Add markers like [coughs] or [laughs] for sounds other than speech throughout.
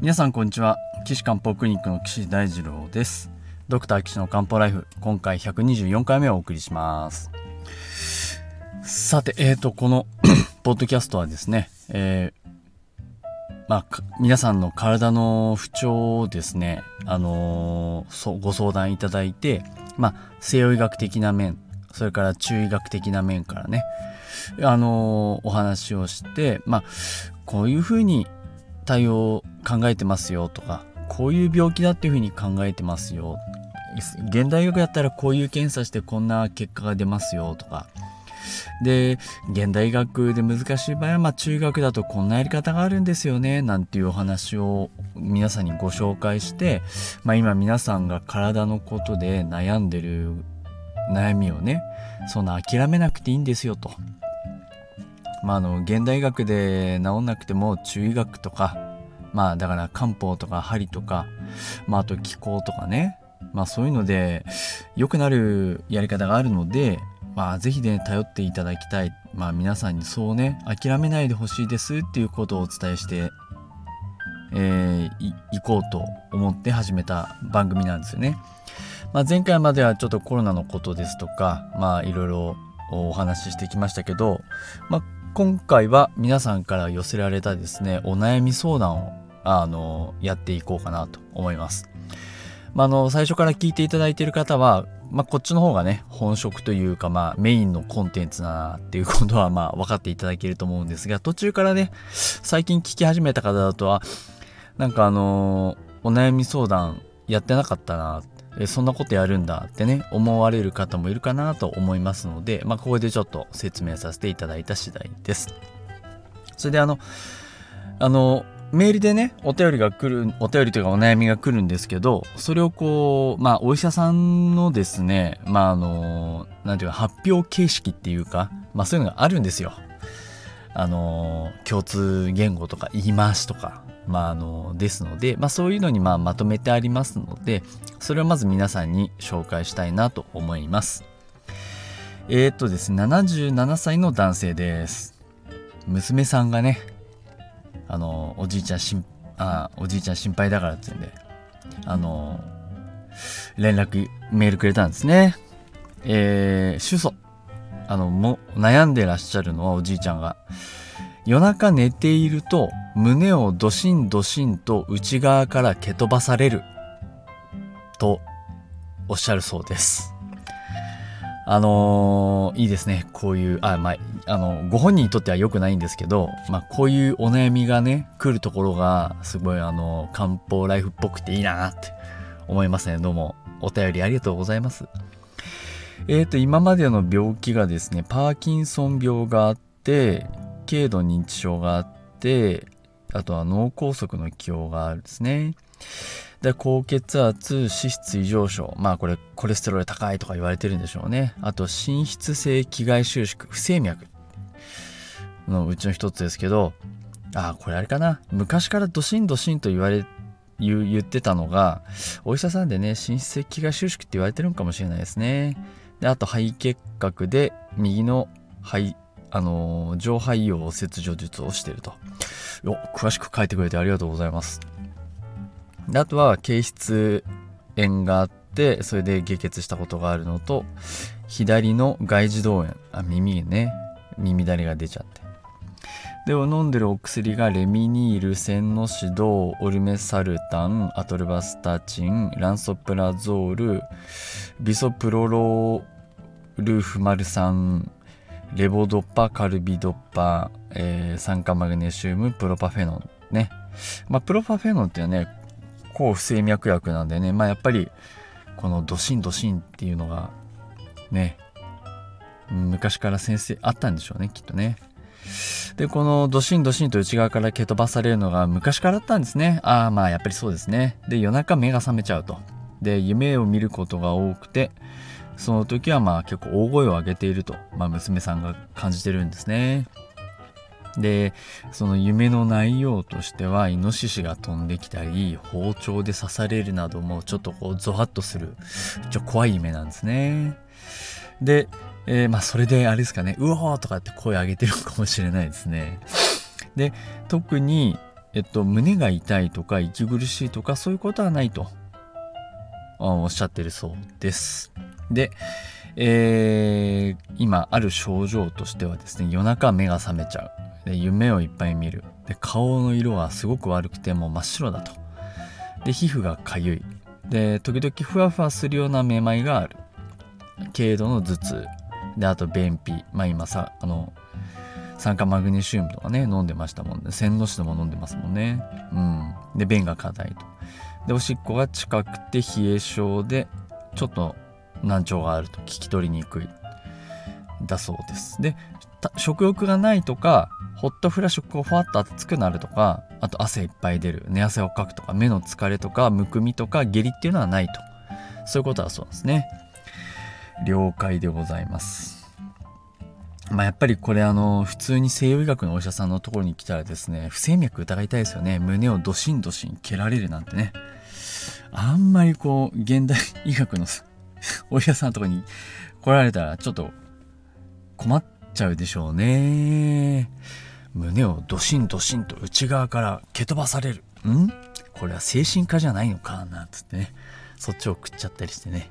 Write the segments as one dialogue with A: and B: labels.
A: 皆さんこんにちは。岸漢方クリニックの岸大二郎です。ドクター岸の漢方ライフ今回124回目をお送りします。さてえーとこの [coughs] ポッドキャストはですね、えーまあ、皆さんの体の不調をですね、あのー、ご相談いただいて、まあ、西洋医学的な面、それから中医学的な面からね、あのー、お話をして、まあ、こういうふうに対応考えてますよとか、こういう病気だっていうふうに考えてますよ。現代医学やったらこういう検査してこんな結果が出ますよとか、で現代医学で難しい場合は、まあ、中学だとこんなやり方があるんですよねなんていうお話を皆さんにご紹介して、まあ、今皆さんが体のことで悩んでる悩みをねそんな諦めなくていいんですよと。まあ、あの現代医学で治んなくても中医学とかまあだから漢方とか針とか、まあ、あと気候とかねまあそういうので良くなるやり方があるのでまあ、ぜひね、頼っていただきたい。まあ、皆さんにそうね、諦めないでほしいですっていうことをお伝えして、えー、いこうと思って始めた番組なんですよね。まあ、前回まではちょっとコロナのことですとか、まあ、いろいろお話ししてきましたけど、まあ、今回は皆さんから寄せられたですね、お悩み相談を、あの、やっていこうかなと思います。まあ、の、最初から聞いていただいている方は、まあ、こっちの方がね、本職というか、まあ、メインのコンテンツだなっていうことは、まあ、分かっていただけると思うんですが、途中からね、最近聞き始めた方だとは、なんかあのー、お悩み相談やってなかったな、えそんなことやるんだってね、思われる方もいるかなと思いますので、まあ、ここでちょっと説明させていただいた次第です。それであの、あの、メールでね、お便りが来る、お便りというかお悩みが来るんですけど、それをこう、まあ、お医者さんのですね、まあ、あの、なんていうか、発表形式っていうか、まあ、そういうのがあるんですよ。あの、共通言語とか言い回しとか、まあ、あの、ですので、まあ、そういうのに、まあ、まとめてありますので、それをまず皆さんに紹介したいなと思います。えー、っとですね、77歳の男性です。娘さんがね、あのおじいちゃん心あおじいちゃん心配だからって言うんであの連絡メールくれたんですねえー、主訴あのも悩んでらっしゃるのはおじいちゃんが夜中寝ていると胸をドシンドシンと内側から蹴飛ばされるとおっしゃるそうですあのー、いいですね。こういう、あ、まあ、あの、ご本人にとっては良くないんですけど、まあ、こういうお悩みがね、来るところが、すごい、あの、漢方ライフっぽくていいなって思いますね。どうも、お便りありがとうございます。えっ、ー、と、今までの病気がですね、パーキンソン病があって、軽度認知症があって、あとは脳梗塞の気象があるんですね。で、高血圧、脂質異常症。まあこれ、コレステロール高いとか言われてるんでしょうね。あと、心室性気外収縮、不整脈のうちの一つですけど、ああ、これあれかな。昔からドシンドシンと言われ、言言ってたのが、お医者さんでね、心室性気外収縮って言われてるのかもしれないですね。で、あと、肺結核で、右の肺、あの、上肺葉切除術をしてると。よ、詳しく書いてくれてありがとうございます。であとは経質炎があってそれで下血したことがあるのと左の外耳道炎あ耳ね耳だれが出ちゃってで飲んでるお薬がレミニールセンノシドオルメサルタンアトルバスタチンランソプラゾールビソプロロールフマル酸レボドッパカルビドッパ、えー、酸化マグネシウムプロパフェノンねまあプロパフェノンっていうのはね抗不整脈薬なんでね、まあやっぱり、このドシンドシンっていうのが、ね、昔から先生あったんでしょうね、きっとね。で、このドシンドシンと内側から蹴飛ばされるのが昔からあったんですね。ああ、まあやっぱりそうですね。で、夜中目が覚めちゃうと。で、夢を見ることが多くて、その時はまあ結構大声を上げていると、まあ娘さんが感じてるんですね。でその夢の内容としてはイノシシが飛んできたり包丁で刺されるなどもちょっとこうゾワッとするちょ怖い夢なんですねで、えー、まあそれであれですかねうおーとかって声上げてるかもしれないですねで特にえっと、胸が痛いとか息苦しいとかそういうことはないとおっしゃってるそうです。で、えー、今ある症状としてはですね夜中目が覚めちゃう。で夢をいっぱい見る。で顔の色はすごく悪くてもう真っ白だと。で皮膚がかゆい。で時々ふわふわするようなめまいがある。軽度の頭痛。であと便秘。まあ今さあの酸化マグネシウムとかね飲んでましたもんね。洗脳紙でも飲んでますもんね。うん。で便が硬いと。でおしっこが近くて冷え性でちょっと難聴があると聞き取りにくいだそうです。で食欲がないとかホットフラッシュこうふわっと熱くなるとかあと汗いっぱい出る寝汗をかくとか目の疲れとかむくみとか下痢っていうのはないと。そういうことはそうですね。了解でございます。まあやっぱりこれあの普通に西洋医学のお医者さんのところに来たらですね不整脈疑いたいですよね。胸をドシンドシン蹴られるなんてね。あんまりこう現代医学の [laughs] お医者さんとこに来られたらちょっと困っちゃうでしょうね。胸をドシンドシンと内側から蹴飛ばされる。ん？これは精神科じゃないのか？なんつってね。そっちを食っちゃったりしてね。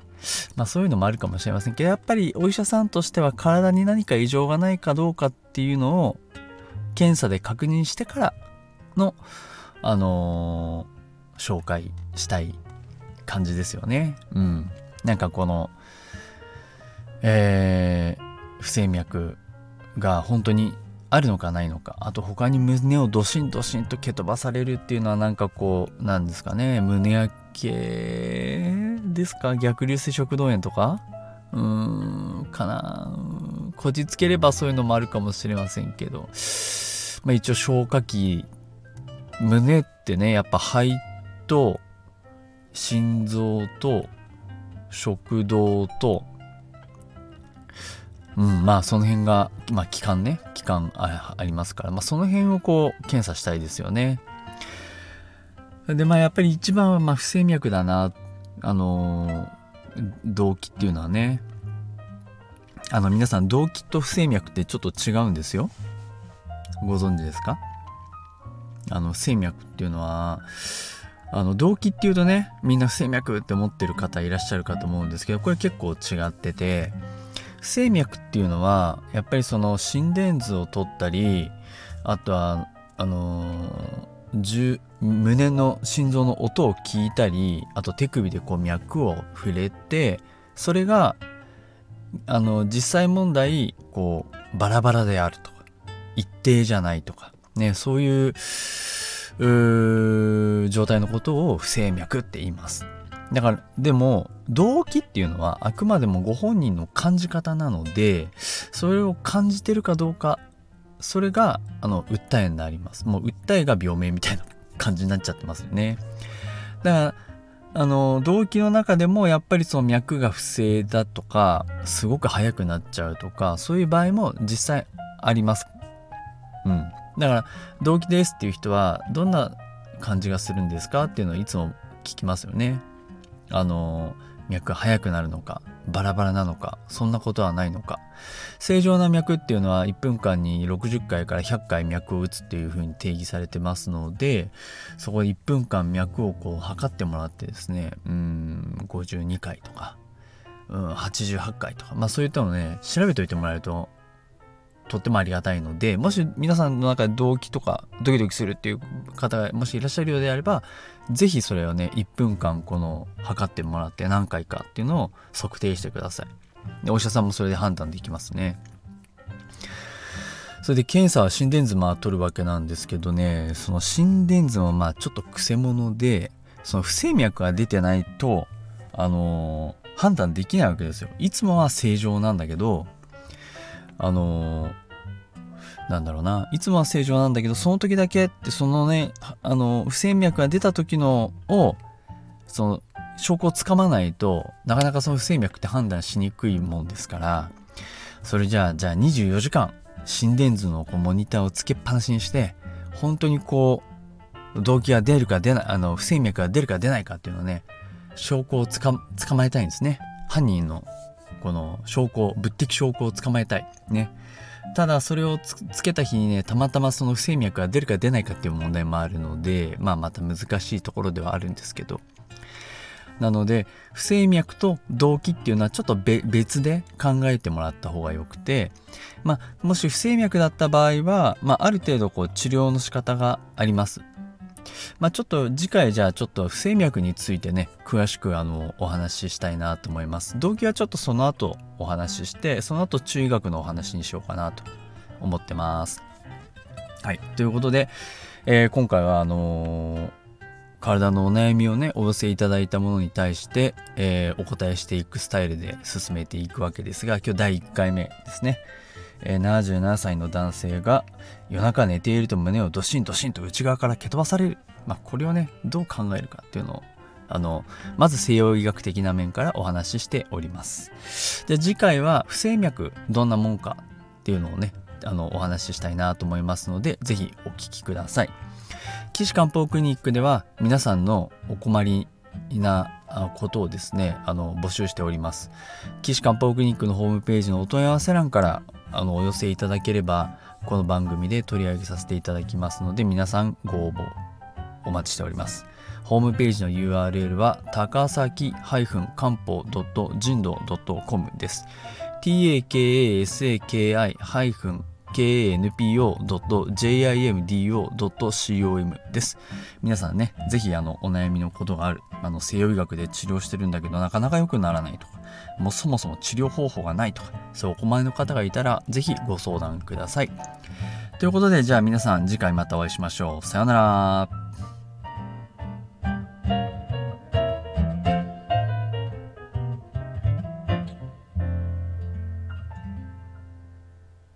A: まあそういうのもあるかもしれませんけどやっぱりお医者さんとしては体に何か異常がないかどうかっていうのを検査で確認してからのあのー、紹介したい感じですよね。うん。なんかこのえー、不整脈が本当にあるのかないのかあと他に胸をドシンドシンと蹴飛ばされるっていうのはなんかこうなんですかね胸焼けですか？逆流性食道炎とか？うーんかな。こじつければそういうのもあるかもしれませんけど、まあ、一応消化器胸ってねやっぱ肺と心臓と食道とうんまあその辺がまあ期間ね期間ありますから、まあ、その辺をこう検査したいですよね。でまあやっぱり一番はまあ不整脈だなあの動機っていうのはねあの皆さん動機と不整脈ってちょっと違うんですよ。ご存知ですか？あの不整脈っていうのはあの動機っていうとねみんな不整脈って思ってる方いらっしゃるかと思うんですけどこれ結構違ってて不整脈っていうのはやっぱりその心電図を取ったりあとはあのー、胸の心臓の音を聞いたりあと手首でこう脈を触れてそれがあの実際問題こうバラバラであるとか一定じゃないとかねそういう状態のことを不整脈って言います。だからでも動機っていうのはあくまでもご本人の感じ方なのでそれを感じてるかどうかそれがあの訴えになります。もう訴えが病名みたいな感じになっちゃってますよね。だからあの動機の中でもやっぱりその脈が不正だとかすごく速くなっちゃうとかそういう場合も実際あります。うん。だから動機ですっていう人はどんな感じがするんですかっていうのをいつも聞きますよね。あの脈が速くなるのかバラバラなのかそんなことはないのか正常な脈っていうのは1分間に60回から100回脈を打つっていうふうに定義されてますのでそこで1分間脈をこう測ってもらってですねうん52回とか、うん、88回とかまあそういったのね調べておいてもらえるととってもありがたいので、もし皆さんの中で動機とかドキドキするっていう方がもしいらっしゃるようであれば、ぜひそれをね、1分間この測ってもらって何回かっていうのを測定してください。でお医者さんもそれで判断できますね。それで検査は心電図まあ取るわけなんですけどね、その心電図もまあちょっとくせ者で、その不整脈が出てないと、あのー、判断できないわけですよ。いつもは正常なんだけど、あのー、なんだろうな、いつもは正常なんだけど、その時だけってそのね、あの、不整脈が出た時のを、その、証拠をつかまないとなかなかその不整脈って判断しにくいもんですから、それじゃあ、じゃあ24時間、心電図のこうモニターをつけっぱなしにして、本当にこう、動機が出るか出ない、あの、不整脈が出るか出ないかっていうのをね、証拠をつか、捕まえたいんですね。犯人のこの証拠物的証拠を捕まえたい。ね。ただそれをつけた日にねたまたまその不整脈が出るか出ないかっていう問題もあるのでまあまた難しいところではあるんですけど。なので不整脈と動機っていうのはちょっと別で考えてもらった方がよくて、まあ、もし不整脈だった場合は、まあ、ある程度こう治療の仕方があります。まあ、ちょっと次回じゃあちょっと不整脈についてね詳しくあのお話ししたいなと思います。動機はちょっとその後お話ししてその後中医学のお話にしようかなと思ってます。はい。ということで、えー、今回はあのー、体のお悩みをねお寄せいただいたものに対して、えー、お答えしていくスタイルで進めていくわけですが今日第1回目ですね、えー、77歳の男性が夜中寝ていると胸をドシンドシンと内側から蹴飛ばされる、まあ、これをねどう考えるかっていうのをあのまず西洋医学的な面からお話ししております。で次回は不整脈どんなもんかっていうのをねあのお話ししたいなと思いますので是非お聞きください。岸漢方クリニックでは皆さんのお困りなことをですねあの募集しております。岸漢方クリニックのホームページのお問い合わせ欄からあのお寄せいただければこの番組で取り上げさせていただきますので皆さんご応募お待ちしております。ホームページの URL は高崎漢方人道 .com です。takasaki- kanpo.jimdo.com です。皆さんね、ぜひあのお悩みのことがある、あの西洋医学で治療してるんだけどなかなか良くならないとか、もうそもそも治療方法がないとか、そうお困りの方がいたら、ぜひご相談ください。ということで、じゃあ皆さん次回またお会いしましょう。さようなら。